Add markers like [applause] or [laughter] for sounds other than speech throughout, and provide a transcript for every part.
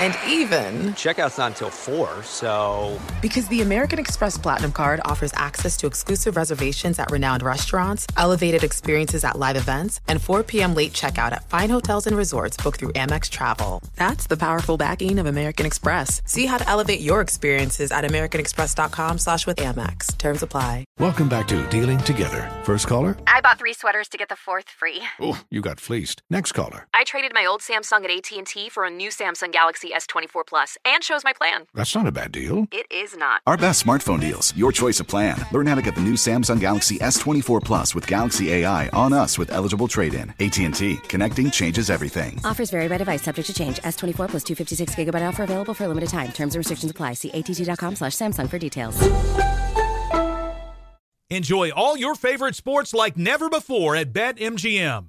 And even, Checkout's not until 4, so. because the American Express Platinum Card offers access to exclusive reservations at renowned restaurants, elevated experiences at live events, and 4 p.m. late checkout at fine hotels and resorts booked through Amex Travel. That's the powerful backing of American Express. See how to elevate your experiences at americanexpress.com slash with Amex. Terms apply. Welcome back to Dealing Together. First caller? I bought three sweaters to get the fourth free. Oh, you got fleeced. Next caller. I traded my old Samsung at AT&T for a new Samsung Galaxy S24 Plus and shows my plan. That's not a bad deal. It is not. Our best smartphone deals. Your choice of plan. Learn how to get the new Samsung Galaxy S24 Plus with Galaxy AI on us with eligible trade-in. AT&T. Connecting changes everything. Offers vary by device, subject to change. S24 plus 256 gigabyte offer available for a limited time. Terms and restrictions apply. See att.com slash Samsung for details. Enjoy all your favorite sports like never before at BetMGM.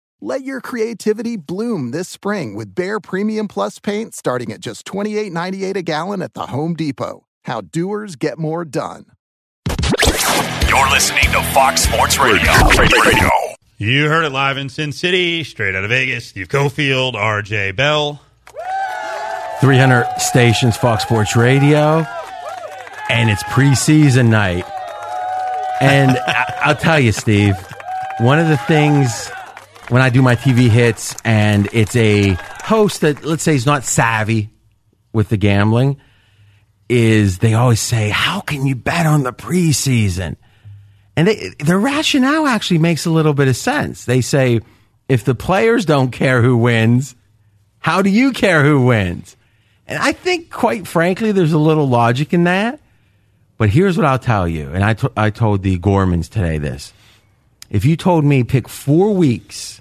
Let your creativity bloom this spring with Behr Premium Plus paint starting at just $28.98 a gallon at the Home Depot. How doers get more done. You're listening to Fox Sports Radio. Radio. You heard it live in Sin City, straight out of Vegas. Steve Cofield, RJ Bell. 300 stations, Fox Sports Radio, and it's preseason night. And [laughs] I- I'll tell you, Steve, one of the things when I do my TV hits and it's a host that, let's say, is not savvy with the gambling, is they always say, How can you bet on the preseason? And they, their rationale actually makes a little bit of sense. They say, if the players don't care who wins, how do you care who wins? And I think, quite frankly, there's a little logic in that. But here's what I'll tell you. And I, I told the Gormans today this. If you told me pick four weeks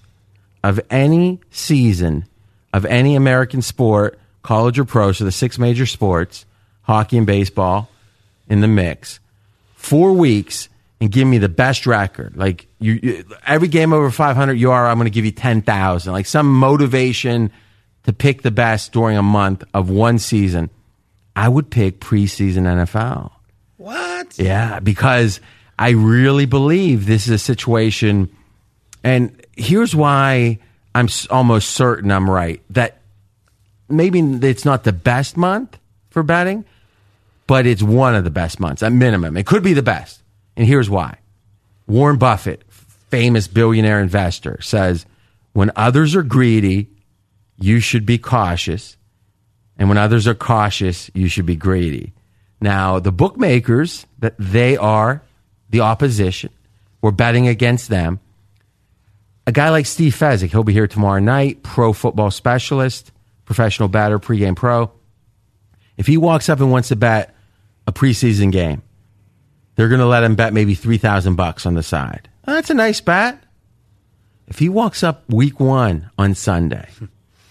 of any season of any American sport, college or pro, so the six major sports, hockey and baseball in the mix, four weeks and give me the best record. Like you, you every game over 500 you are, I'm going to give you 10,000. Like some motivation to pick the best during a month of one season. I would pick preseason NFL. What? Yeah, because I really believe this is a situation, and here's why I'm almost certain I'm right. That maybe it's not the best month for betting, but it's one of the best months at minimum. It could be the best, and here's why. Warren Buffett, famous billionaire investor, says when others are greedy, you should be cautious. And when others are cautious, you should be greedy. Now, the bookmakers, that they are the opposition. We're betting against them. A guy like Steve Fezzik, he'll be here tomorrow night, pro football specialist, professional batter, pregame pro. If he walks up and wants to bet a preseason game, they're going to let him bet maybe 3000 bucks on the side. That's a nice bet. If he walks up week one on Sunday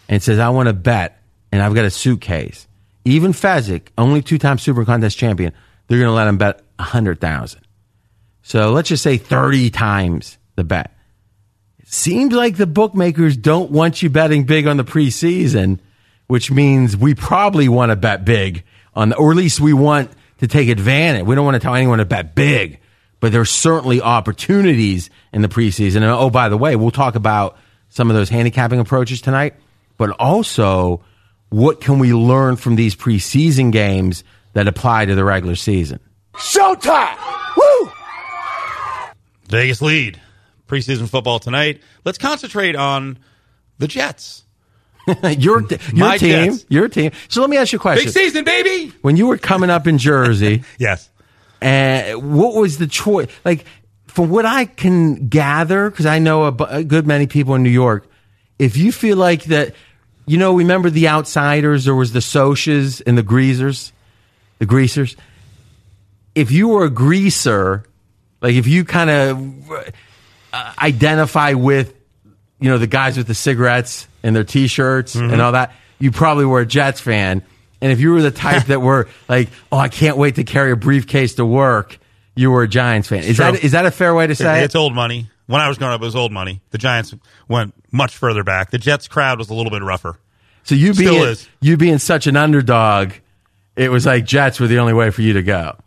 and says, I want to bet, and I've got a suitcase, even Fezzik, only two time Super Contest champion, they're going to let him bet 100000 So let's just say 30 times the bet. It seems like the bookmakers don't want you betting big on the preseason, which means we probably want to bet big on, the, or at least we want to take advantage. We don't want to tell anyone to bet big, but there's certainly opportunities in the preseason. And oh, by the way, we'll talk about some of those handicapping approaches tonight, but also what can we learn from these preseason games that apply to the regular season? Showtime! Woo! Vegas lead. Preseason football tonight. Let's concentrate on the Jets. [laughs] your your My team, Jets. your team. So let me ask you a question. Big season, baby. When you were coming up in Jersey, [laughs] Yes. and what was the choice? Like, from what I can gather, because I know a, a good many people in New York, if you feel like that, you know, remember the outsiders? There was the Socs and the Greasers, the Greasers. If you were a greaser, like if you kind of uh, identify with, you know, the guys with the cigarettes and their T-shirts and all that, you probably were a Jets fan. And if you were the type that were [laughs] like, "Oh, I can't wait to carry a briefcase to work," you were a Giants fan. Is True. that is that a fair way to say it's it? old money. When I was growing up, it was old money. The Giants went much further back. The Jets crowd was a little bit rougher. So you being you being such an underdog, it was like Jets were the only way for you to go.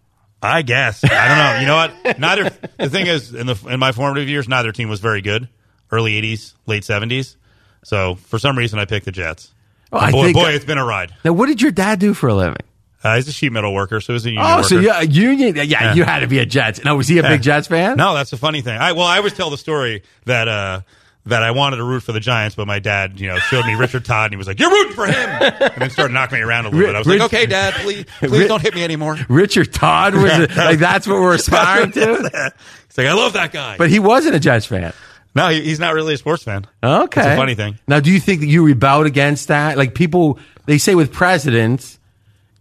I guess. I don't know. You know what? Neither. The thing is, in the in my formative years, neither team was very good. Early '80s, late '70s. So for some reason, I picked the Jets. Oh, And boy, think- boy, it's been a ride. Now, what did your dad do for a living? Uh, he's a sheet metal worker, so he's a union Oh, worker. so yeah, Union. Yeah, Yeah. you had to be a Jets. Now, was he a Yeah. big Jets fan? No, that's the funny thing. I well, I always tell the story that uh, that I wanted to root for the Giants, but my dad, you know, showed me Richard Todd, and he was like, "You're rooting for him," and then started knocking me around a little bit. I was like, "Okay, Dad, please, please Rich- don't hit me anymore." Richard Todd was it, like that's what we're aspiring to. [laughs] He's like, "I love that guy," But he wasn't a Jets fan. no, he, he's not really a sports fan. Okay, It's a funny thing. Now, do you think that you rebelled against that? Like people, they say with presidents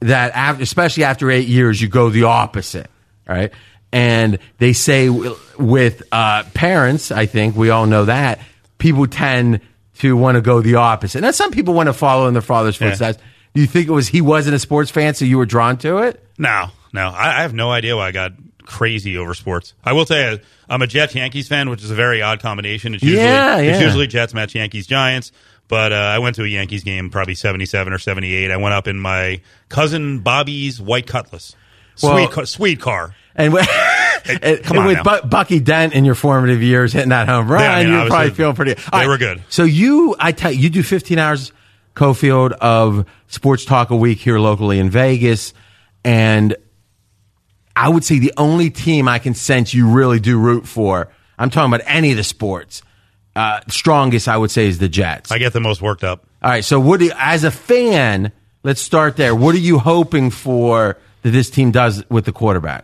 that, after, especially after eight years, you go the opposite, right? And they say w- with uh, parents, I think we all know that people tend to want to go the opposite. Now, some people want to follow in their father's Yeah. footsteps. Do you think it was he wasn't a sports fan, so you were drawn to it? No, no, I, I have no idea why I got crazy over sports. I will tell you, I'm a Jets Yankees fan, which is a very odd combination. It's usually Yeah, it's usually Jets Mets Yankees Giants. But uh, I went to a Yankees game, probably 77 or 78. I went up in my cousin Bobby's white Cutlass, sweet, Well- ca- sweet car. And, w- [laughs] and- come on with. Bu- Bucky Dent in your formative years hitting that home run, Yeah, I mean, you probably feel pretty. All they were good. So you, I tell you, you do 15 hours, Cofield of sports talk a week here locally in Vegas, and I would say the only team I can sense you really do root for. I'm talking about any of the sports. Uh, strongest, I would say, is the Jets. I get the most worked up. All right. So, what do you, as a fan, let's start there. What are you hoping for that this team does with the quarterbacks?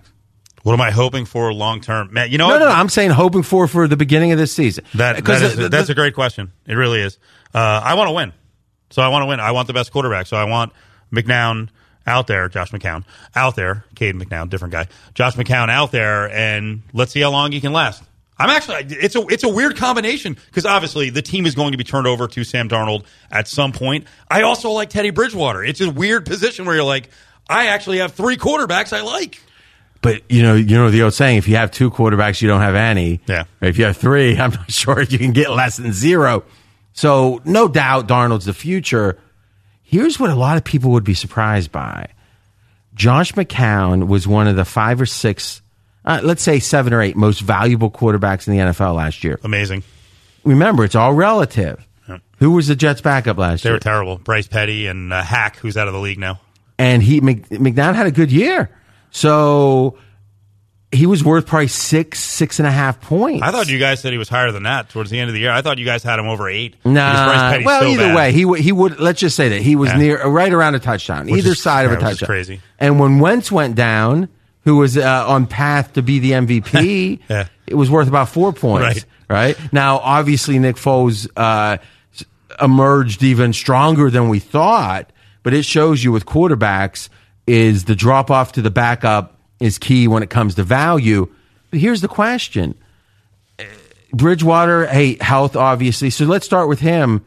What am I hoping for long term, man? You know, No, what? no, no. I'm saying hoping for for the beginning of this season. That, that is, the- the- that's a great question. It really is. Uh, I want to win. So I want to win. I want the best quarterback. So I want McNown out there, Josh McCown out there, Cade McNown, different guy, Josh McCown out there, and let's see how long he can last. I'm actually it's a it's a weird combination because obviously the team is going to be turned over to Sam Darnold at some point. I also like Teddy Bridgewater. It's a weird position where you're like, I actually have three quarterbacks I like. But you know, you know the old saying: if you have two quarterbacks, you don't have any. Yeah. If you have three, [laughs] I'm not sure you can get less than zero. So no doubt, Darnold's the future. Here's what a lot of people would be surprised by: Josh McCown was one of the five or six, uh, let's say seven or eight most valuable quarterbacks in the NFL last year. Amazing. Remember, it's all relative. Who was the Jets' backup last They year? They were terrible. Bryce Petty and uh, Hack, who's out of the league now. and he Mc, McNown had a good year. So he was worth probably six, six and a half points. I thought you guys said he was higher than that towards the end of the year. I thought you guys had him over eight. Nah. Well, so either bad. way, he would. He would. Let's just say that he was Yeah. near, right around a touchdown, Which either is- side of a yeah, which is touchdown. crazy. And when Wentz went down, who was uh, on path to be the MVP, [laughs] Yeah. it was worth about four points. Right. now, obviously, Nick Foles uh, emerged even stronger than we thought, but it shows you with quarterbacks is the drop off to the backup is key when it comes to value. But here's the question. Bridgewater, hey, health obviously. So let's start with him.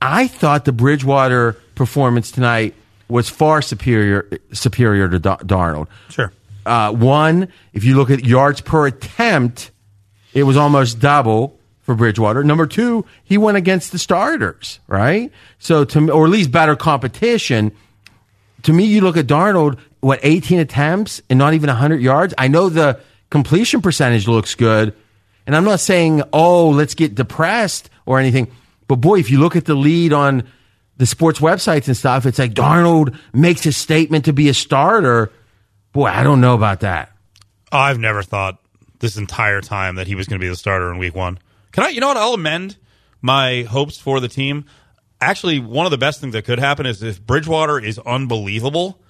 I thought the Bridgewater performance tonight was far superior superior to Dar- Darnold. Sure. Uh, one, if you look at yards per attempt, it was almost double for Bridgewater. Number two, he went against the starters, right? So to or at least better competition. To me, you look at Darnold, what, 18 attempts and not even 100 yards? I know the completion percentage looks good. And I'm not saying, oh, let's get depressed or anything. But boy, if you look at the lead on the sports websites and stuff, it's like Darnold makes a statement to be a starter. Boy, I don't know about that. I've never thought this entire time that he was going to be the starter in week one. Can I, you know what? I'll amend my hopes for the team. Actually, one of the best things that could happen is if Bridgewater is unbelievable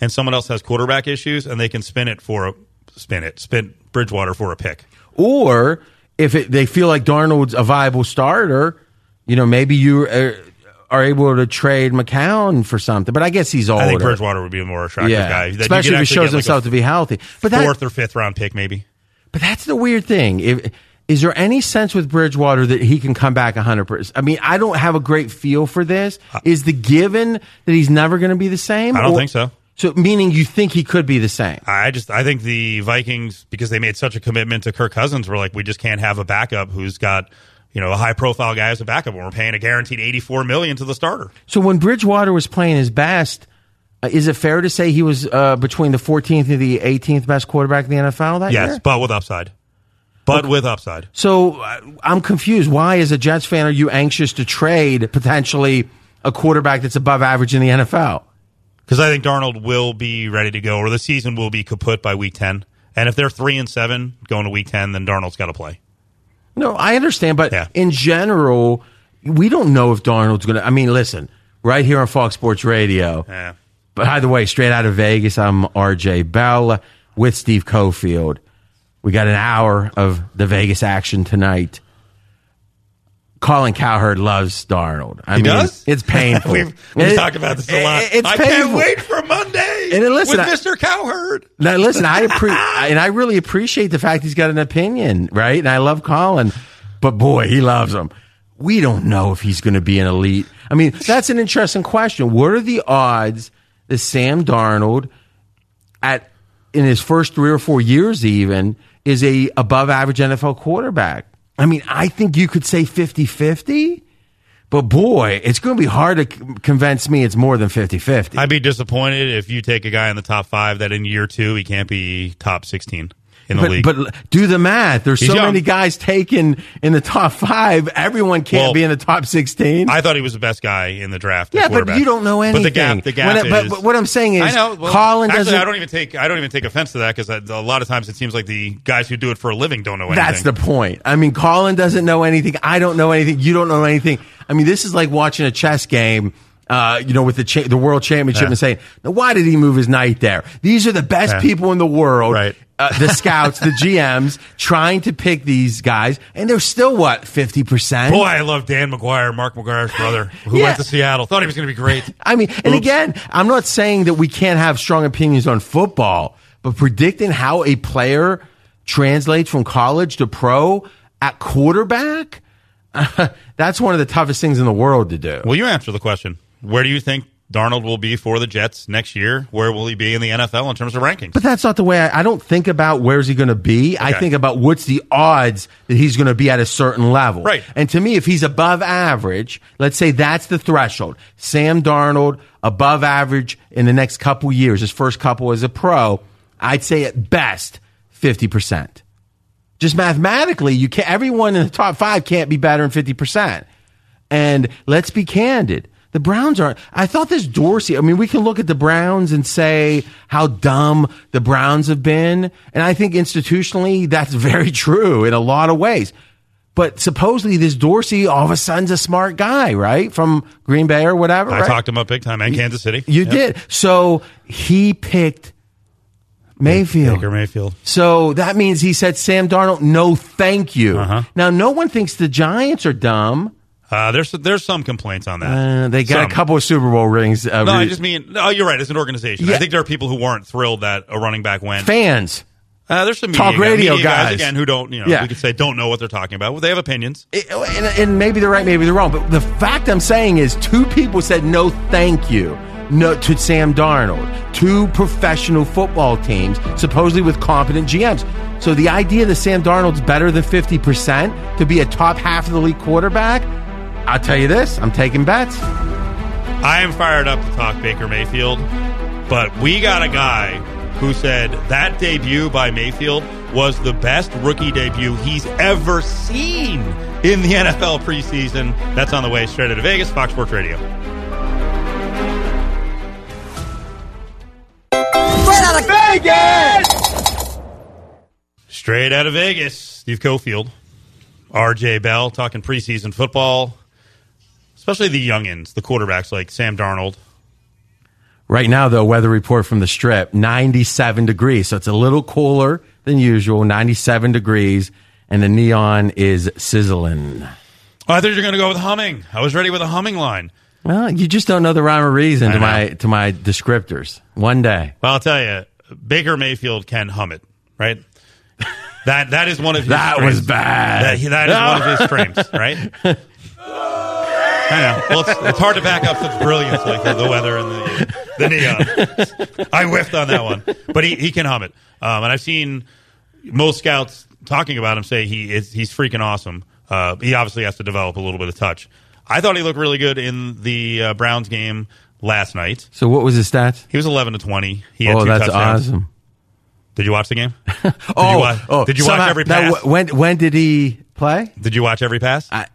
and someone else has quarterback issues and they can spin it for a spin it, spin Bridgewater for a pick. Or if it, they feel like Darnold's a viable starter, you know, maybe you uh, are able to trade McCown for something. But I guess he's older. I think Bridgewater would be a more attractive yeah. guy. That Especially if he shows get like himself to be healthy. But that, fourth or fifth round pick, maybe. But that's the weird thing. If, is there any sense with Bridgewater that he can come back 100%? I mean, I don't have a great feel for this. Is the given that he's never going to be the same? I don't Or- think so. So, meaning you think he could be the same? I just I think the Vikings because they made such a commitment to Kirk Cousins were like we just can't have a backup who's got you know a high profile guy as a backup when we're paying a guaranteed 84 million to the starter. So, when Bridgewater was playing his best, uh, is it fair to say he was uh, between the 14th and the 18th best quarterback in the NFL that Yes, year? but with upside. But with upside. So uh, I'm confused. Why, as a Jets fan, are you anxious to trade potentially a quarterback that's above average in the NFL? Because I think Darnold will be ready to go, or the season will be kaput by week 10. And if they're 3 and 7 going to week 10, then Darnold's got to play. No, I understand, but in general, we don't know if Darnold's going to. I mean, listen, right here on Fox Sports Radio. Yeah. By the way, straight out of Vegas, I'm RJ Bell with Steve Cofield. We got an hour of the Vegas action tonight. Colin Cowherd loves Darnold. I He mean, does? it's painful. [laughs] We've, we've It- talked about this a lot. it- I painful. can't wait for Monday And listen, with I- Mr. Cowherd. Now, listen, I appre- [laughs] and I really appreciate the fact he's got an opinion, right? And I love Colin, but boy, he loves him. We don't know if he's going to be an elite. I mean, that's an interesting question. What are the odds that Sam Darnold, at in his first three or four years, even is a above average NFL quarterback? I mean, I think you could say 50-50, but boy, it's going to be hard to convince me it's more than 50-50. I'd be disappointed if you take a guy in the top five that in year two he can't be top 16 in the but, league. but do the math. There's He's so young. many guys taken in the top five. Everyone can't Well, be in the top 16. I thought he was the best guy in the draft. yeah, but you don't know anything. But the gap, the gap When I- but, but what I'm saying is, I know. Well, Colin actually, doesn't. I don't even take. I don't even take offense to that because a lot of times it seems like the guys who do it for a living don't know anything. That's the point. I mean, Colin doesn't know anything. I don't know anything. You don't know anything. I mean, this is like watching a chess game. Uh, you know, with the cha- the world championship Yeah. and saying, now why did he move his knight there? These are the best Yeah. people in the world. Right. Uh, the scouts, the [laughs] GMs, trying to pick these guys, and they're still what fifty percent. Boy, I love Dan McGwire, Mark McGwire's brother, who Yeah. went to Seattle. Thought he was going to be great. I mean, and Oops. again, I'm not saying that we can't have strong opinions on football, but predicting how a player translates from college to pro at quarterback, [laughs] that's one of the toughest things in the world to do. Well, you answer the question. Where do you think Darnold will be for the Jets next year? Where will he be in the NFL in terms of rankings? But that's not the way I, I don't think about where's he going to be. I think about what's the odds that he's going to be at a certain level. Right. And to me, if he's above average, let's say that's the threshold. Sam Darnold above average in the next couple years, his first couple as a pro, I'd say at best 50%. Just mathematically, you can everyone in the top five can't be better than 50%. And let's be candid. The Browns are. I thought this Dorsey. I mean, we can look at the Browns and say how dumb the Browns have been, and I think institutionally that's [laughs] very true in a lot of ways. But supposedly this Dorsey all of a sudden's a smart guy, right? From Green Bay or whatever. I right? talked him up big time and Kansas City. You Yep. did. So he picked Mayfield. Baker Mayfield. So that means he said, Sam Darnold, no thank you. Uh-huh. Now, no one thinks the Giants are dumb. Uh, there's there's some complaints on that. Uh, they got Some. a couple of Super Bowl rings. Uh, No, I just mean no. You're right. As an organization, Yeah. I think there are people who weren't thrilled that a running back went. fans. Uh, there's some Talk guys- radio media guys. again who don't. You know, Yeah. we could say don't know what they're talking about. Well, they have opinions. It- and, and maybe they're right, maybe they're wrong. But the fact I'm saying is, two people said no, thank you, no to Sam Darnold. Two professional football teams, supposedly with competent GMs. So the idea that Sam Darnold's better than 50 percent to be a top half of the league quarterback, I'll tell you this: I'm taking bets. I am fired up to talk Baker Mayfield, but we got a guy who said that debut by Mayfield was the best rookie debut he's ever seen in the [laughs] NFL preseason. That's on the way straight out of Vegas, Fox Sports Radio. Straight out of Vegas! Straight out of Vegas, Steve Cofield, RJ Bell talking preseason football, especially the youngins, the quarterbacks like Sam Darnold. Right now, though, weather report from the strip 97 degrees. So it's a little cooler than usual, 97 degrees, and the neon is sizzling. Oh, I thought you were going to go with humming. I was ready with a humming line. Well, you just don't know the rhyme or reason I to know. my to my descriptors. One day. Well, I'll tell you, Baker Mayfield can hum it, right? That that is one of his [laughs] That strengths. was bad. That, that is one of his strengths, right? [laughs] I know. Well, it's, it's hard to back up such brilliance like the, the weather and the, the neon. I whiffed on that one, but he, he can hum it. Um, and I've seen most scouts talking about him say he is he's freaking awesome. Uh, he obviously has to develop a little bit of touch. I thought he looked really good in the uh, Browns game last night. So what was his stats? He was eleven to twenty. He had oh, two that's touchdowns. awesome. Did you watch the game? [laughs] Did oh, you watch, oh, did you watch every pass? wh- when when did he play? did you watch every pass? I,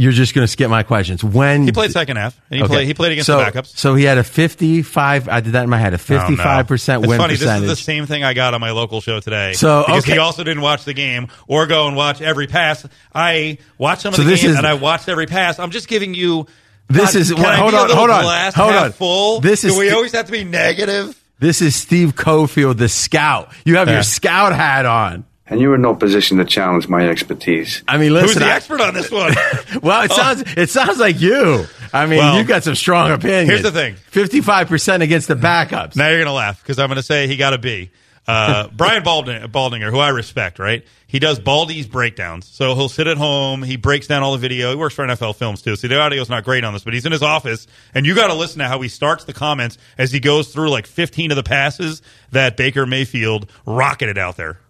you're just going to skip my questions. When he played second half, and he Okay. played. He played against so, the backups. So he had a 55. I did that in my head. A 55 percent win funny. percentage. This is the same thing I got on my local show today. So, because okay. he also didn't watch the game or go and watch every pass. I watched some of So the this game is- and I watched every pass. I'm just giving you. This God, is- can well, I hold on, hold on, hold on. Full? This is Do we always have to be negative? This is Steve Cofield, the scout. You have Yeah. your scout hat on. And you're in no position to challenge my expertise. I mean, listen, Who's the I- expert on this [laughs] one? well, it sounds it sounds like you. I mean, Well, you've got some strong opinions. here's the thing. Fifty-five percent against the backups. Now you're going to laugh because I'm going to say he got a B. Uh, [laughs] Brian Balding, Baldinger, who I respect, right? He does Baldy's breakdowns. So he'll sit at home. He breaks down all the video. He works for NFL Films too. So the audio's not great on this, but he's in his office and you got to listen to how he starts the comments as he goes through like 15 of the passes that Baker Mayfield rocketed out there.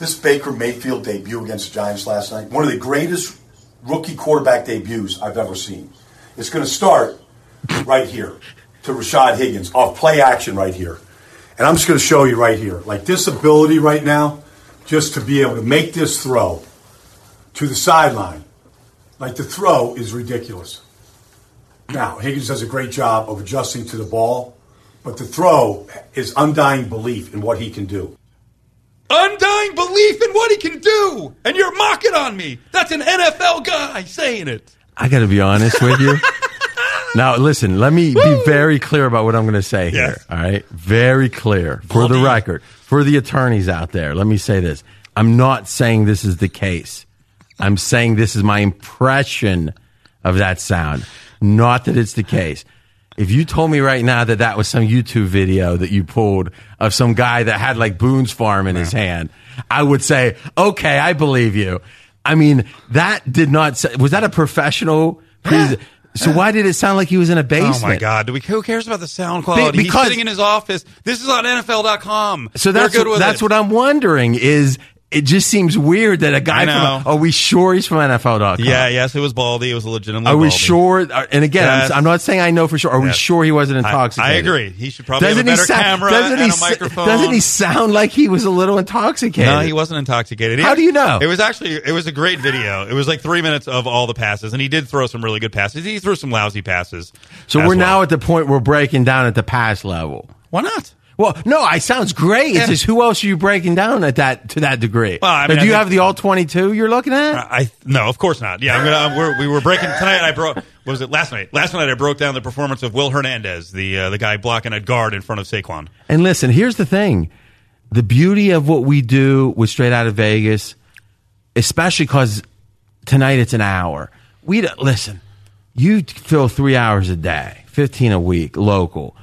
This Baker Mayfield debut against the Giants last night, one of the greatest rookie quarterback debuts I've ever seen. It's going to start right here to Rashad Higgins off play action right here. And I'm just going to show you right here. Like this ability right now, just to be able to make this throw to the sideline, like the throw is ridiculous. Now, Higgins does a great job of adjusting to the ball, but the throw is undying belief in what he can do. Undying belief in what he can do. And you're mocking on me. That's an NFL guy saying it. I got to be honest with you. [laughs] now, listen. Let me be very clear about what I'm going to say here. All right, very clear for the record, for the attorneys out there. Let me say this: I'm not saying this is the case. I'm saying this is my impression of that sound, not that it's the case. If you told me right now that that was some YouTube video that you pulled of some guy that had like Boone's Farm in his hand, I would say, okay, I believe you. I mean, that did not. Say, was that a professional? Pre- so why did it sound like he was in a basement? Oh my God! Do we, who cares about the sound quality? He's because- sitting in his office. This is on NFL.com. So They're that's good with that's it. what I'm wondering. Is it just seems weird that a guy from? Are we sure he's from NFL.com? Yeah, yes, it was Baldy. It was legitimately. Are we Baldy. sure? And again, I'm- I'm, not saying I know for sure. Are we sure he wasn't intoxicated? I, agree. He should probably Doesn't have a he better sound- camera doesn't and he a microphone. Doesn't he sound like he was a little intoxicated? No, he wasn't intoxicated. How do you know? It was actually it was a great video. It was like three minutes of all the passes, and he did throw some really good passes. He threw some lousy passes. So we're well. now at the point we're breaking down at the pass level. Why not? Well, no, I sounds great. It's just who else are you breaking down at that to that degree? Well, I mean, do I you think- have the all twenty two you're looking at? I no, of course not. Yeah, I'm gonna. We're, we were breaking tonight. I broke. What was it last night? Last night I broke down the performance of Will Hernandez, the uh, the guy blocking a guard in front of Saquon. And listen, here's the thing: the beauty of what we do with Straight Out of Vegas, especially because tonight it's an hour. We don't- listen. You fill three hours a day, fifteen a week, local.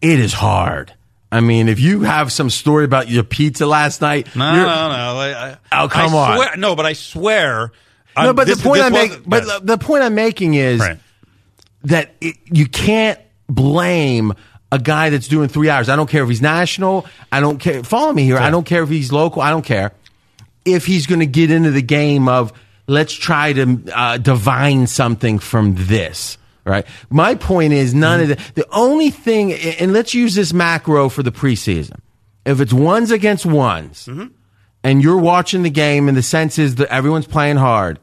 It is hard. I mean, if you have some story about your pizza last night, No, no, no. I, I, Oh, come I on. Swear, no, but I swear. no, but this- the point I'm making, wasn't- but the point I'm making is Right. that it, you can't blame a guy that's doing three hours. I don't care if he's national. I don't care. Follow me here. I don't care if he's local. I don't care if he's going to get into the game of let's try to uh, divine something from this. Right. My point is none of mm-hmm. the, the only thing, and let's use this macro for the preseason. If it's ones against ones mm-hmm. and you're watching the game and the sense is that everyone's playing hard,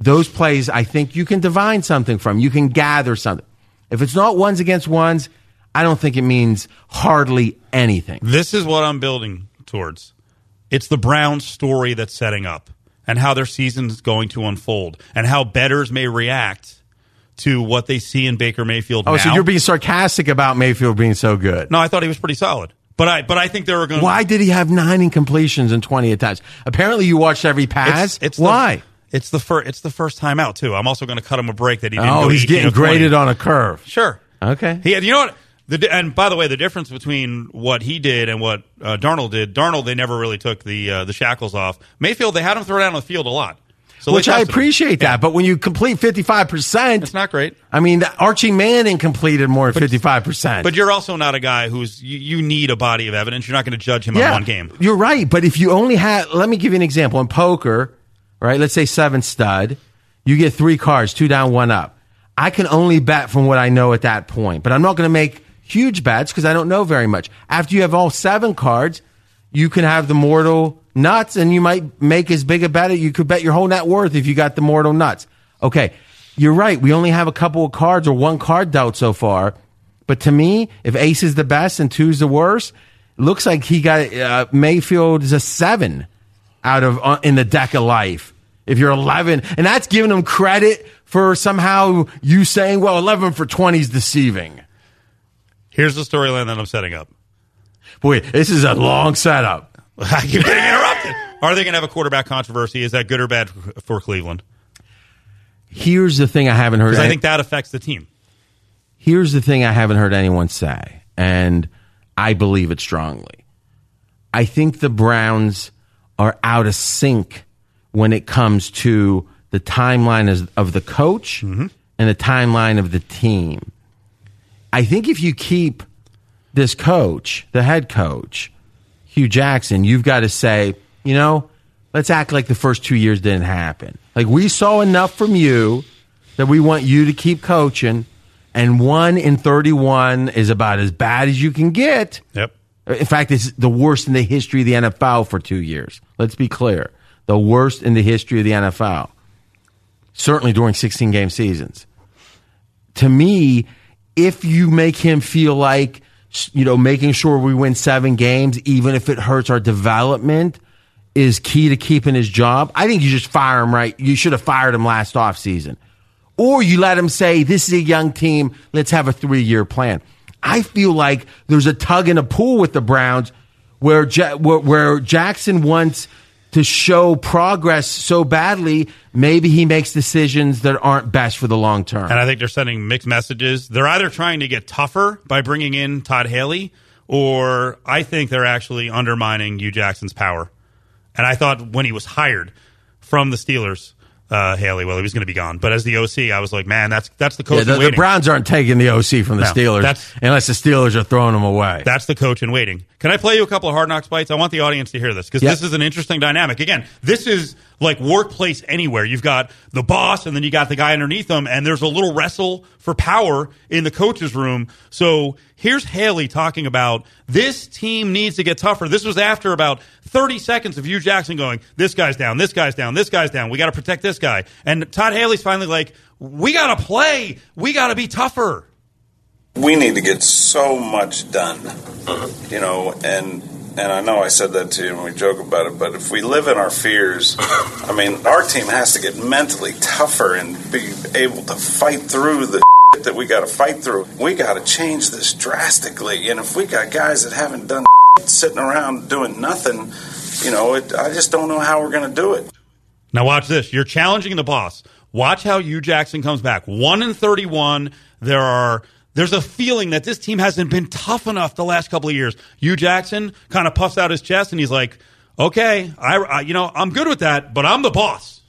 those plays, I think you can divine something from. You can gather something. If it's not ones against ones, I don't think it means hardly anything. This is what I'm building towards. It's the Browns story that's setting up and how their season's going to unfold and how betters may react to what they see in Baker Mayfield Oh, now. so you're being sarcastic about Mayfield being so good. no, I thought he was pretty solid. But I but I think they were going Why did he have nine incompletions and 20 attempts? Apparently, you watched every pass. It's, it's Why? The, it's the first. It's the first time out too. I'm also going to cut him a break that he didn't. oh, he's getting or 20. graded on a curve. Sure. Okay. He had. You know what? The, and by the way, the difference between what he did and what uh, Darnold did, Darnold they never really took the uh, the shackles off. Mayfield they had him throw down on the field a lot. So Which I appreciate that, but when you complete 55%, It's not great. I mean, Archie Manning completed more than 55%. But you're also not a guy who's you, you need a body of evidence. You're not going to judge him on one game. You're right, but if you only had, let me give you an example. In poker, right? Let's say seven stud, you get three cards, two down, one up. I can only bet from what I know at that point, but I'm not going to make huge bets because I don't know very much. After you have all seven cards, you can have the mortal nuts and you might make as big a bet. You could bet your whole net worth if you got the mortal nuts. Okay. You're right. We only have a couple of cards or one card dealt so far. But to me, if ace is the best and two's the worst, looks like he got uh, Mayfield is a seven out of uh, in the deck of life. If you're 11, and that's giving him credit for somehow you saying, well, 11 for 20 is deceiving. Here's the storyline that I'm setting up. Boy, this is a long setup. [laughs] I keep getting interrupted. Are they going to have a quarterback controversy? Is that good or bad for, Cleveland? Here's the thing I haven't heard. I think that affects the team. here's the thing I haven't heard anyone say, and I believe it strongly. I think the Browns are out of sync when it comes to the timeline of, of the coach mm-hmm. and the timeline of the team. I think if you keep this coach, the head coach, Hugh Jackson, you've got to say, you know, let's act like the first two years didn't happen. Like we saw enough from you that we want you to keep coaching, and one in 31 is about as bad as you can get. Yep. In fact, it's the worst in the history of the NFL for two years. Let's be clear. The worst in the history of the NFL. Certainly during 16 game seasons. To me, if you make him feel like, you know, making sure we win seven games, even if it hurts our development, is key to keeping his job, I think you just fire him right. You should have fired him last offseason. Or you let him say, this is a young team, let's have a three year plan. I feel like there's a tug and a pull with the Browns where, where, where Jackson wants to show progress so badly, maybe he makes decisions that aren't best for the long term. And I think they're sending mixed messages. They're either trying to get tougher by bringing in Todd Haley, or I think they're actually undermining Hugh Jackson's power. And I thought when he was hired from the Steelers, uh, Haley, well, he was going to be gone. But as the OC, I was like, man, that's that's the coach Yeah, the, the. Browns aren't taking the OC from the No, Steelers that's- unless the Steelers are throwing them away. That's the coach in waiting. Can I play you a couple of Hard Knocks bites? I want the audience to hear this because Yep. this is an interesting dynamic. Again, this is like workplace anywhere. You've got the boss and then you got the guy underneath them, and there's a little wrestle for power in the coach's room. So here's Haley talking about this team needs to get tougher. This was after about 30 seconds of Hugh Jackson going, This guy's down, this guy's down, this guy's down. We got to protect this guy. And Todd Haley's finally like, We got to play. We got to be tougher. we need to get so much done, uh-huh. you know, and and I know I said that to you and we joke about it, but if we live in our fears, uh-huh. I mean, our team has to get mentally tougher and be able to fight through the that we got to fight through. We got to change this drastically, and if we got guys that haven't done sitting around doing nothing, you know, it, I just don't know how we're going to do it. Now watch this. You're challenging the boss. Watch how Hugh Jackson comes back. One in thirty-one. There are. There's a feeling that this team hasn't been tough enough the last couple of years. Hugh Jackson kind of puffs out his chest and he's like, "Okay, I, I you know I'm good with that, but I'm the boss."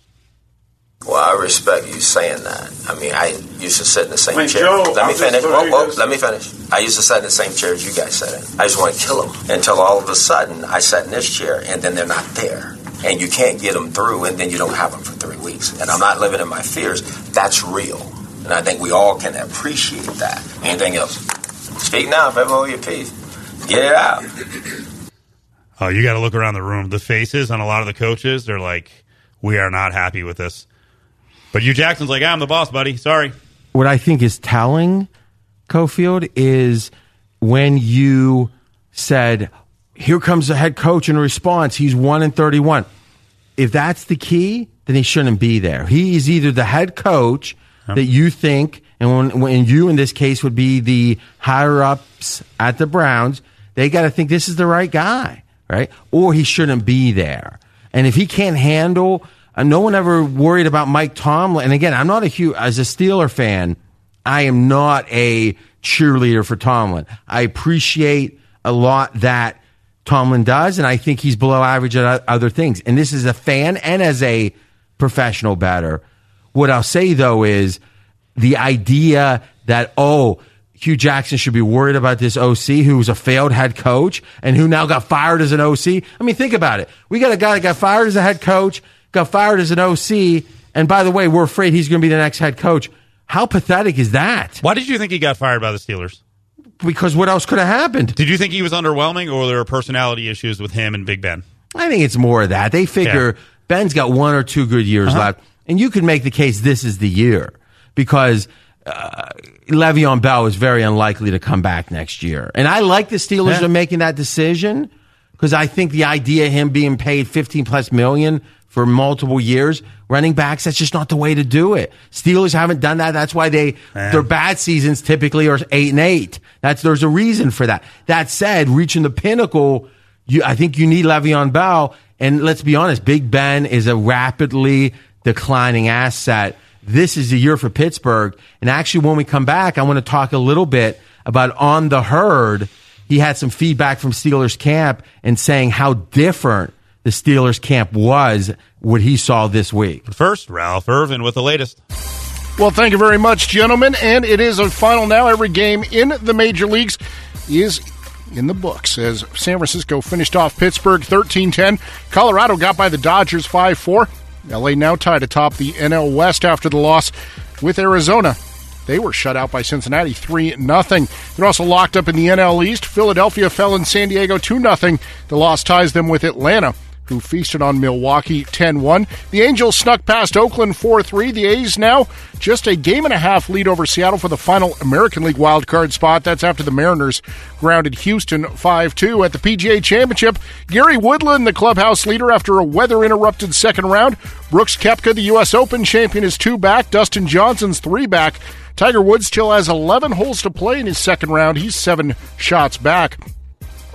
Well, I respect you saying that. I mean, I used to sit in the same I mean, chair. Joe, let I'm me finish. gonna Whoa, whoa, let me finish. I used to sit in the same chair as you guys sat in. I just want to kill them until all of a sudden I sat in this chair and then they're not there. And you can't get them through and then you don't have them for three weeks. And I'm not living in my fears. That's real. And I think we all can appreciate that. Anything else? Speak now if ever hold your peace. Get it out. Oh, you got to look around the room. The faces on a lot of the coaches, they're like, we are not happy with this. But Hugh Jackson's like, I'm the boss, buddy. Sorry. What I think is telling, Cofield, is when you said, here comes the head coach in response. He's 1 and 31. If that's the key, then he shouldn't be there. He is either the head coach that you think, and when, when you in this case would be the higher ups at the Browns, they got to think this is the right guy, right? Or he shouldn't be there. And if he can't handle, no one ever worried about Mike Tomlin. And again, I'm not a huge, as a Steeler fan, I am not a cheerleader for Tomlin. I appreciate a lot that Tomlin does, and I think he's below average at other things. And this is a fan and as a professional batter. What I'll say though is the idea that, oh, Hugh Jackson should be worried about this OC who was a failed head coach and who now got fired as an OC. I mean, think about it. We got a guy that got fired as a head coach, got fired as an OC, and by the way, we're afraid he's going to be the next head coach. How pathetic is that? Why did you think he got fired by the Steelers? Because what else could have happened? Did you think he was underwhelming, or there were personality issues with him and Big Ben? I think it's more of that. They figure Yeah. Ben's got one or two good years Uh-huh. left, and you could make the case this is the year because uh, Le'Veon Bell is very unlikely to come back next year. And I like the Steelers Yeah. are making that decision because I think the idea of him being paid 15 plus million for multiple years, running backs, that's just not the way to do it. Steelers haven't done that. That's why they, Yeah. their bad seasons typically are eight and eight. That's, there's a reason for that. That said, reaching the pinnacle, you, I think you need Le'Veon Bell. And let's be honest, Big Ben is a rapidly declining asset. This is the year for Pittsburgh. And actually, when we come back, I want to talk a little bit about on the herd. He had some feedback from Steelers camp and saying how different the Steelers camp was what he saw this week. First, Ralph Irvin with the latest. Well, thank you very much, gentlemen. And it is a final now. Every game in the major leagues is in the books as San Francisco finished off Pittsburgh 13 10. Colorado got by the Dodgers 5 4. LA now tied atop the NL West after the loss with Arizona. They were shut out by Cincinnati 3 0. They're also locked up in the NL East. Philadelphia fell in San Diego 2 0. The loss ties them with Atlanta who feasted on Milwaukee 10 1. The Angels snuck past Oakland 4 3. The A's now just a game and a half lead over Seattle for the final American League wildcard spot. That's after the Mariners grounded Houston 5 2. At the PGA Championship, Gary Woodland, the clubhouse leader after a weather interrupted second round. Brooks Koepka, the U.S. Open champion, is two back. Dustin Johnson's three back. Tiger Woods still has 11 holes to play in his second round. He's seven shots back.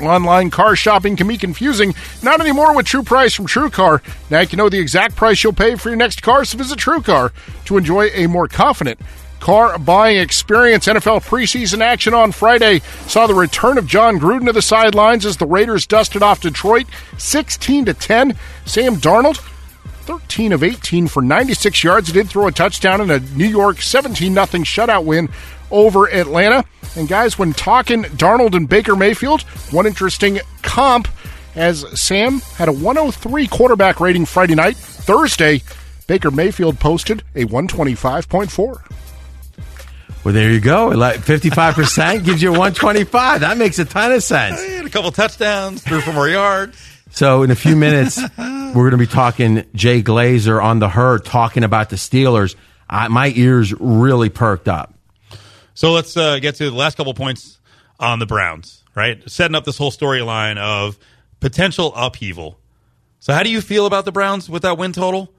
Online car shopping can be confusing. Not anymore with True Price from True Car. Now you can know the exact price you'll pay for your next car, so visit True Car to enjoy a more confident car buying experience. NFL preseason action on Friday saw the return of Jon Gruden to the sidelines as the Raiders dusted off Detroit 16 to 10. Sam Darnold 13 of 18 for 96 yards. He did throw a touchdown in a New York 17 0 shutout win over Atlanta. And guys, when talking Darnold and Baker Mayfield, one interesting comp as Sam had a 103 quarterback rating Friday night. Thursday, Baker Mayfield posted a 125.4. Well, there you go. 55% gives you 125. That makes a ton of sense. Had a couple touchdowns, threw for more yards. So in a few minutes, [laughs] we're going to be talking Jay Glazer on the herd, talking about the Steelers. I, my ears really perked up. So let's uh, get to the last couple points on the Browns, right? Setting up this whole storyline of potential upheaval. So, how do you feel about the Browns with that win total?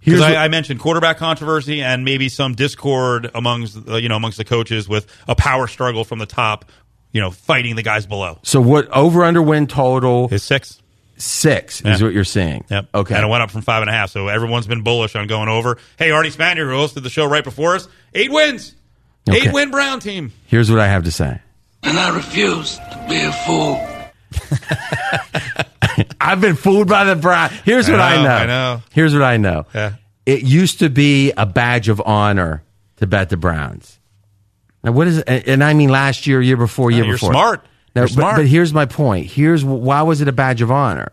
Because I, I mentioned quarterback controversy and maybe some discord amongst uh, you know amongst the coaches with a power struggle from the top, you know, fighting the guys below. So what over under win total is six. Six is what you're saying. Yep. Okay. And it went up from five and a half. So everyone's been bullish on going over. Hey, Artie Spanier, who hosted the show right before us, eight wins. Okay. Eight win Brown team. Here's what I have to say. And I refuse to be a fool. [laughs] I've been fooled by the Browns. Here's I what I know, know. I know. Here's what I know. Yeah. It used to be a badge of honor to bet the Browns. Now, what is it? And and I mean last year, year before, year No, you're before. smart. Now, You're but- smart. But, here's my point. Here's why was it a badge of honor?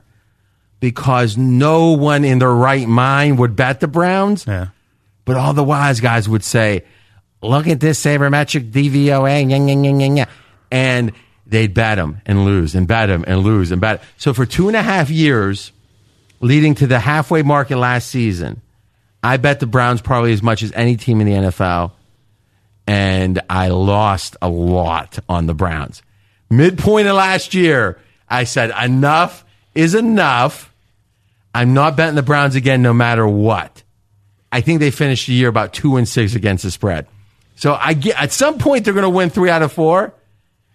Because no one in their right mind would bet the Browns. Yeah. But all the wise guys would say, look at this sabermetric DVOA, and they'd bet him and lose and bet him and lose and bet. So for two and a half years, leading to the halfway market last season, I bet the Browns probably as much as any team in the NFL, and I lost a lot on the Browns. Midpoint of last year, I said enough is enough. I'm not betting the Browns again, no matter what. I think they finished the year about two and six against the spread. So I get at some point they're going to win three out of four.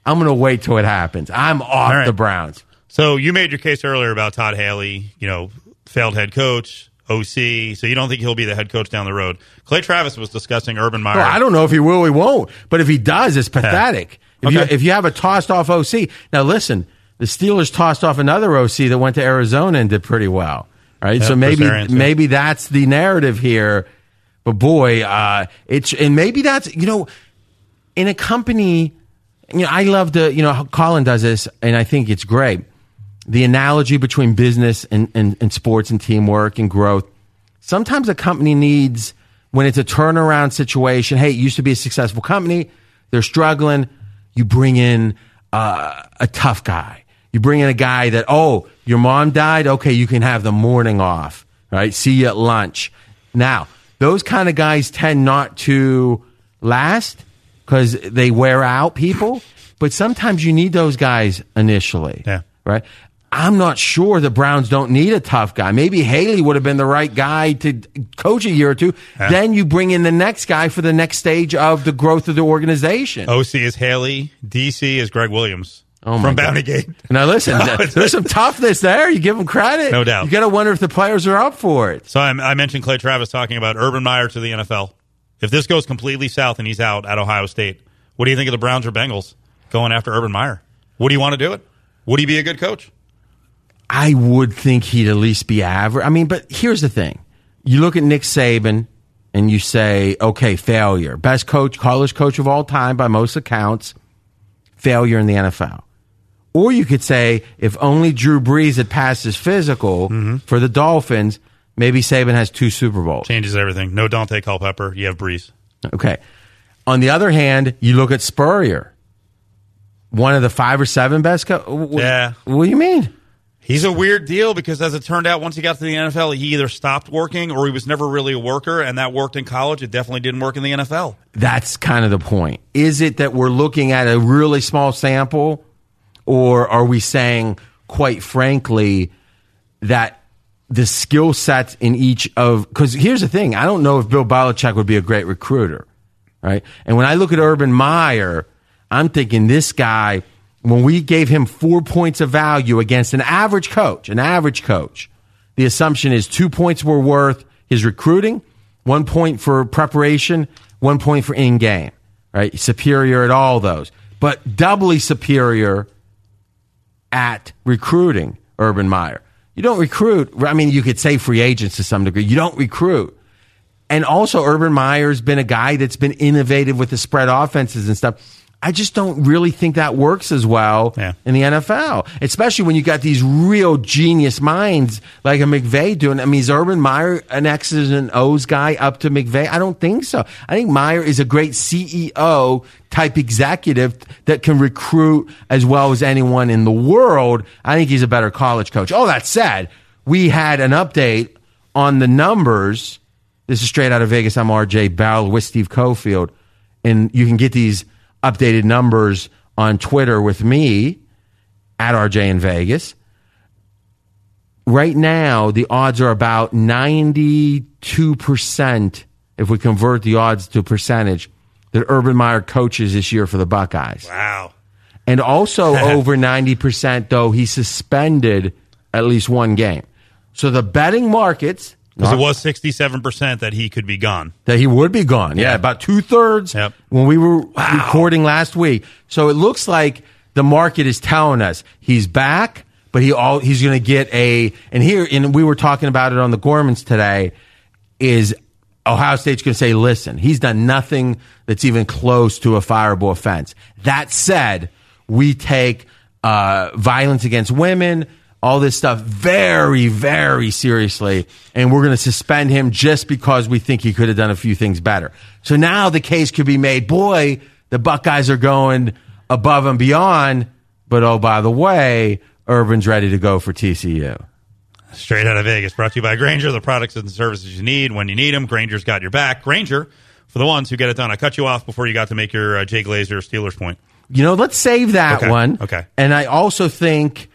I'm going to wait till it happens. I'm off right. the Browns. So you made your case earlier about Todd Haley, you know, failed head coach, OC. So you don't think he'll be the head coach down the road. Clay Travis was discussing Urban Meyer. Well, I don't know if he will, he won't. But if he does, it's pathetic. If, you, if you have a tossed off OC, now listen, the Steelers tossed off another OC that went to Arizona and did pretty well. Right, Yeah, so maybe yeah. maybe that's the narrative here. But boy, uh, it's and maybe that's you know, in a company, you know, I love to you know Colin does this, and I think it's great. The analogy between business and, and, and sports and teamwork and growth. Sometimes a company needs when it's a turnaround situation. Hey, it used to be a successful company. They're struggling. You bring in uh, a tough guy. You bring in a guy that, oh, your mom died. Okay, you can have the morning off. Right? See you at lunch. Now, those kind of guys tend not to last because they wear out people. But sometimes you need those guys initially. Yeah. Right. I'm not sure the Browns don't need a tough guy. Maybe Haley would have been the right guy to coach a year or two. Yeah. Then you bring in the next guy for the next stage of the growth of the organization. OC is Haley, DC is Gregg Williams Oh, from. Bounty Gate. Now listen, [laughs] there's some toughness there. You give them credit. No doubt. You got to wonder if the players are up for it. So I, I mentioned Clay Travis talking about Urban Meyer to the NFL. If this goes completely south and he's out at Ohio State, what do you think of the Browns or Bengals going after Urban Meyer? Would he want to do it? Would he be a good coach? I would think he'd at least be average. I mean, but here's the thing. You look at Nick Saban and you say, okay, failure. Best coach, college coach of all time by most accounts, failure in the NFL. Or you could say, if only Drew Brees had passed his physical mm-hmm. for the Dolphins, maybe Saban has two Super Bowls. Changes everything. No Daunte Culpepper. You have Brees. Okay. On the other hand, you look at Spurrier, one of the five or seven best. Co- Yeah. What do you mean? He's a weird deal because, as it turned out, once he got to the NFL, he either stopped working or he was never really a worker, and that worked in college. It definitely didn't work in the NFL. That's kind of the point. Is it that we're looking at a really small sample, or are we saying, quite frankly, that the skill sets in each of because here's the thing, I don't know if Bill Belichick would be a great recruiter, right? And when I look at Urban Meyer, I'm thinking this guy. When we gave him four points of value against an average coach, an average coach, the assumption is two points were worth his recruiting, one point for preparation, one point for in game, right? Superior at all those, but doubly superior at recruiting Urban Meyer. You don't recruit, I mean, you could say free agents to some degree. You don't recruit. And also, Urban Meyer's been a guy that's been innovative with the spread offenses and stuff. I just don't really think that works as well in the NFL, especially when you got these real genius minds like a McVay doing. I mean, is Urban Meyer an X's and O's guy up to McVay? I don't think so. I think Meyer is a great CEO type executive that can recruit as well as anyone in the world. I think he's a better college coach. All that said, we had an update on the numbers. This is straight out of Vegas. I'm RJ Bell with Steve Cofield. And you can get these updated numbers on Twitter with me at RJ in Vegas. Right now, the odds are about 92% if we convert the odds to percentage that Urban Meyer coaches this year for the Buckeyes. Wow. And also [laughs] over 90%, though, he suspended at least one game. So the betting markets. Because it was 67% that he could be gone. that he would be gone. Yeah, Yeah. about two thirds Yep. when we were recording last week. So it looks like the market is telling us he's back, but he all he's going to get a. And here, and we were talking about it on the Gormans today. Is Ohio State's going to say, listen, he's done nothing that's even close to a fireable offense. That said, we take uh, violence against women, all this stuff very, very seriously, and we're going to suspend him just because we think he could have done a few things better. So now the case could be made. Boy, the Buckeyes are going above and beyond, but oh, by the way, Urban's ready to go for TCU. Straight out of Vegas, brought to you by Grainger, the products and services you need when you need them. Grainger's got your back. Grainger, for the ones who get it done. I cut you off before you got to make your uh, Jay Glazer Steelers point. You know, let's save that Okay, one. okay. And I also think,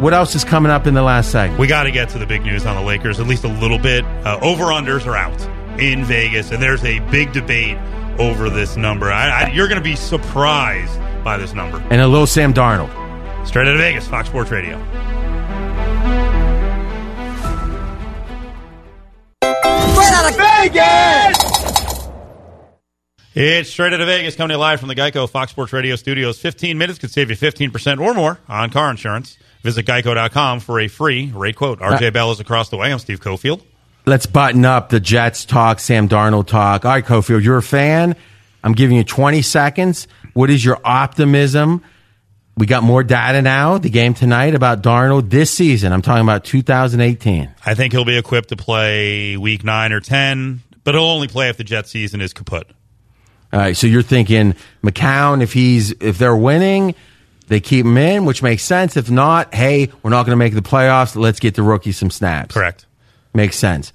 what else is coming up in the last segment? We got to get to the big news on the Lakers, at least a little bit. Uh, over unders are out in Vegas, and there's a big debate over this number. I, I, you're going to be surprised by this number. And a little Sam Darnold. Straight out of Vegas, Fox Sports Radio. Straight out of Vegas! It's straight out of Vegas, coming to you live from the Geico Fox Sports Radio studios. 15 minutes could save you 15% or more on car insurance. Visit geico.com for a free rate quote. RJ uh, Bell is across the way. I'm Steve Cofield. Let's button up the Jets talk, Sam Darnold talk. All right, Cofield, you're a fan. I'm giving you 20 seconds. What is your optimism? We got more data now, the game tonight about Darnold this season. I'm talking about 2018. I think he'll be equipped to play week 9 or 10, but he'll only play if the Jet season is kaput. All right, so you're thinking McCown, if he's if they're winning, they keep him in, which makes sense. If not, hey, we're not going to make the playoffs. Let's get the rookie some snaps. Correct. Makes sense.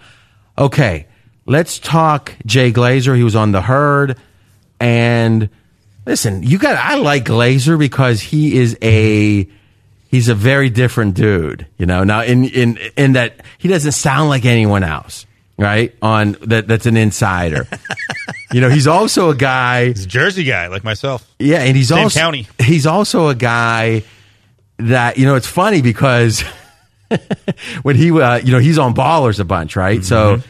Okay, let's talk Jay Glazer. He was on the herd, and listen, you got. I like Glazer because he is a he's a very different dude. You know, now in in in that he doesn't sound like anyone else. Right on that. That's an insider. you know, he's also a guy. He's a Jersey guy like myself. Yeah, and he's Same also county. he's also a guy that you know. It's funny because [laughs] when he uh, you know he's on Ballers a bunch, right? So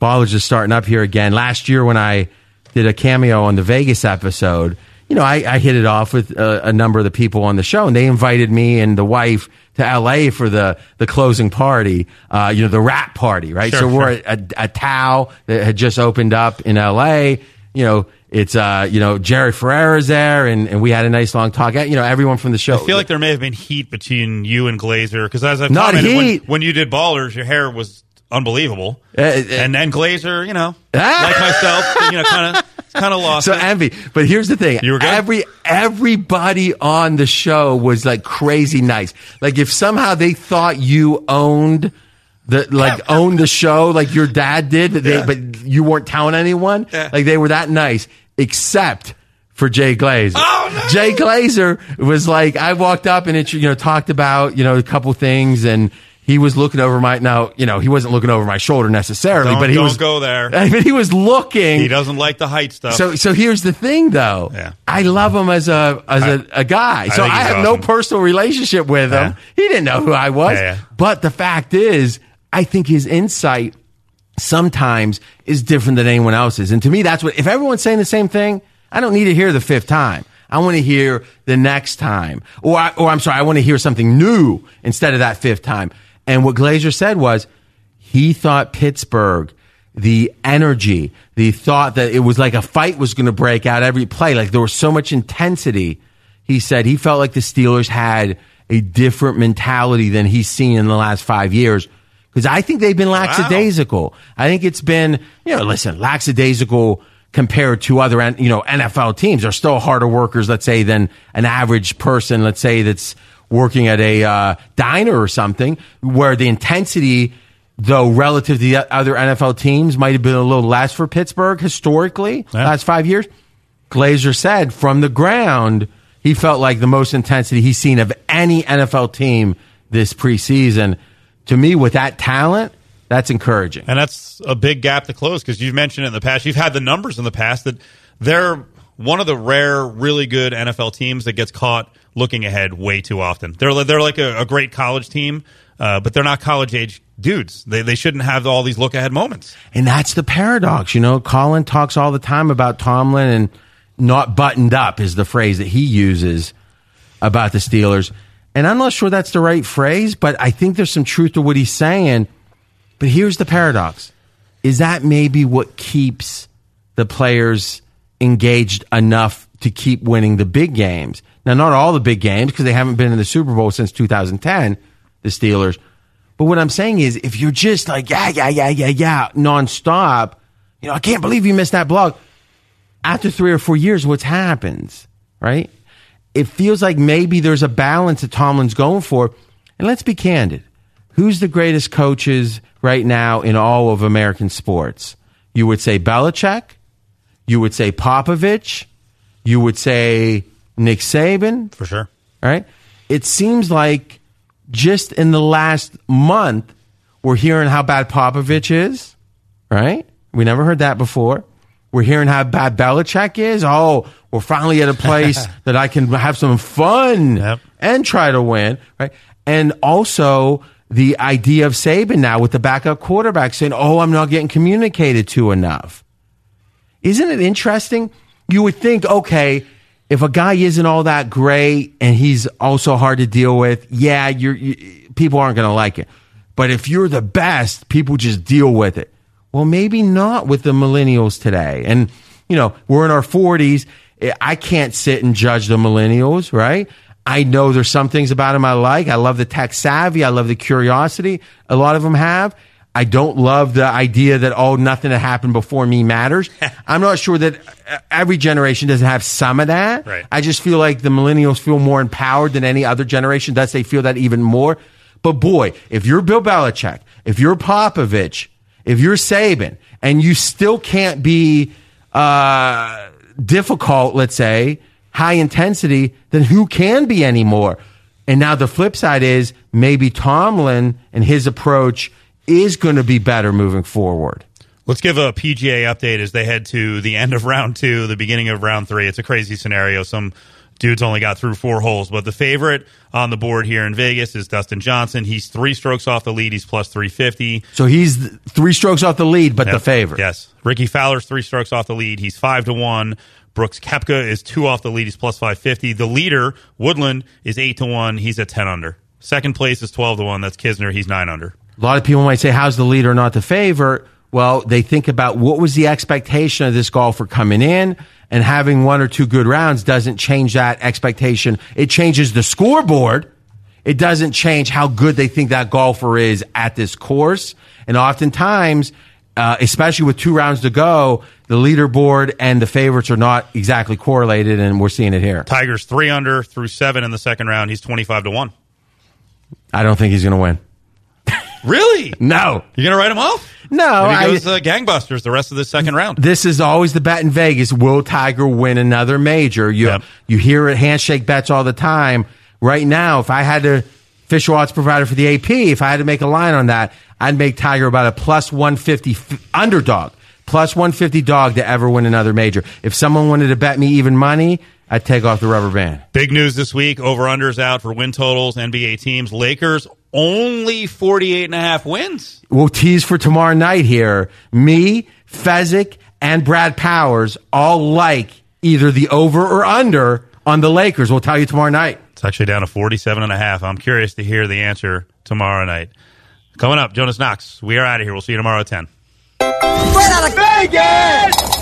Ballers is starting up here again. Last year when I did a cameo on the Vegas episode, you know, I, I hit it off with uh, a number of the people on the show, and they invited me and the wife to L.A. for the the closing party, uh, you know, the rap party, right? Sure, so we're sure. at a, a Tao that had just opened up in L.A. You know, it's uh, you know Jerry Ferrara's there, and, and we had a nice long talk. You know, everyone from the show. I feel like there may have been heat between you and Glazer because as I've Not commented, when, heat. when you did Ballers, your hair was unbelievable, Uh, uh, and then Glazer, you know, Ah! [laughs] like myself, you know, kind of kind of lost. so it. envy. But here's the thing: You were good? every everybody on the show was like crazy nice. Like if somehow they thought you owned the like [laughs] owned the show like your dad did, but, they, Yeah. but you weren't telling anyone. Yeah. Like they were that nice, except. For Jay Glazer, Oh, no! Jay Glazer was like, I walked up and it, you know, talked about, you know, a couple things and he was looking over my, now, you know, he wasn't looking over my shoulder necessarily, Don't- but he don't was, go there. [laughs] I mean, he was looking. he doesn't like the height stuff. So, so here's the thing, though. Yeah. I love him as a as a, a guy. I So I, have no personal relationship with him. He didn't know who I was. Yeah, yeah. But the fact is, I think his insight sometimes is different than anyone else's. And to me, that's what. If everyone's saying the same thing, I don't need to hear the fifth time. I want to hear the next time, or I, or I'm sorry, I want to hear something new instead of that fifth time. And what Glazer said was, he thought Pittsburgh, the energy, the thought that it was like a fight was going to break out every play, like there was so much intensity. He said he felt like the Steelers had a different mentality than he's seen in the last five years. Because I think they've been lackadaisical. I think it's been, you know, listen, lackadaisical compared to other, you know, NFL teams. They're still harder workers, let's say, than an average person, let's say, that's working at a uh, diner or something, where the intensity, though relative to the other NFL teams, might have been a little less for Pittsburgh historically, Yeah. last five years. Glazer said from the ground, he felt like the most intensity he's seen of any NFL team this preseason. To me, with that talent, that's encouraging. And that's a big gap to close because you've mentioned it in the past. You've had the numbers in the past that they're one of the rare, really good NFL teams that gets caught looking ahead way too often. They're they're like a, a great college team, uh, but they're not college age dudes. They they shouldn't have all these look ahead moments. And that's the paradox. You know, Colin talks all the time about Tomlin and not buttoned up is the phrase that he uses about the Steelers. And I'm not sure that's the right phrase, but I think there's some truth to what he's saying. But here's the paradox. Is that maybe what keeps the players engaged enough to keep winning the big games? Now, not all the big games because they haven't been in the Super Bowl since 2010, the Steelers. But what I'm saying is, if you're just like, yeah, yeah, yeah, yeah, yeah, nonstop, you know, I can't believe you missed that blog. After three or four years, what's happens, right? It feels like maybe there's a balance that Tomlin's going for. And let's be candid. Who's the greatest coaches right now in all of American sports? You would say Belichick. You would say Popovich. You would say Nick Saban. For sure. Right? It seems like just in the last month, we're hearing how bad Popovich is. Right? We never heard that before. We're hearing how bad Belichick is. Oh, we're finally at a place [laughs] that I can have some fun Yep. and try to win. Right? And also the idea of Saban now with the backup quarterback saying, "Oh, I'm not getting communicated to enough." Isn't it interesting? You would think, okay, if a guy isn't all that great and he's also hard to deal with, yeah, you're, you, people aren't going to like it. But if you're the best, people just deal with it. Well, maybe not with the millennials today. And, you know, we're in our 40s. I can't sit and judge the millennials, right? I know there's some things about them I like. I love the tech savvy. I love the curiosity. A lot of them have. I don't love the idea that, oh, nothing that happened before me matters. [laughs] I'm not sure that uh, every generation doesn't have some of that. Right. I just feel like the millennials feel more empowered than any other generation. Thus, they feel that even more. But boy, if you're Bill Belichick, if you're Popovich, if you're Saban, and you still can't be uh, difficult, let's say, high intensity, then who can be anymore? And now the flip side is maybe Tomlin and his approach is going to be better moving forward. Let's give a PGA update as they head to the end of round two, the beginning of round three. It's a crazy scenario. Some dudes only got through four holes, but the favorite on the board here in Vegas is Dustin Johnson. He's three strokes off the lead. He's plus 350. So he's three strokes off the lead, but the favorite. Yes. Rickie Fowler's three strokes off the lead. He's five to one. Brooks Koepka is two off the lead. He's plus 550. The leader, Woodland, is eight to one. He's at 10 under. Second place is 12 to one. That's Kisner. He's nine under. A lot of people might say, how's the leader not the favorite? Well, they think about what was the expectation of this golfer coming in and having one or two good rounds doesn't change that expectation. It changes the scoreboard. It doesn't change how good they think that golfer is at this course. And oftentimes, uh, especially with two rounds to go, the leaderboard and the favorites are not exactly correlated, and we're seeing it here. Tiger's three under through seven in the second round. He's 25 to one. I don't think he's going to win. Really? No. You're going to write him off? No. Maybe he goes uh, gangbusters the rest of the second round. This is always the bet in Vegas. Will Tiger win another major? You you hear it handshake bets all the time. Right now, if I had to official odds provider for the AP, if I had to make a line on that, I'd make Tiger about a plus one fifty f- underdog, plus one fifty dog to ever win another major. If someone wanted to bet me even money, I'd take off the rubber band. Big news this week. Over unders out for win totals. NBA teams. Lakers only 48 and a half wins. We'll tease for tomorrow night here. Me, Fezzik, and Brad Powers all like either the over or under on the Lakers. We'll tell you tomorrow night. It's actually down to 47 and a half. I'm curious to hear the answer tomorrow night. Coming up, Jonas Knox. We are out of here. We'll see you tomorrow at 10. Straight out of Vegas!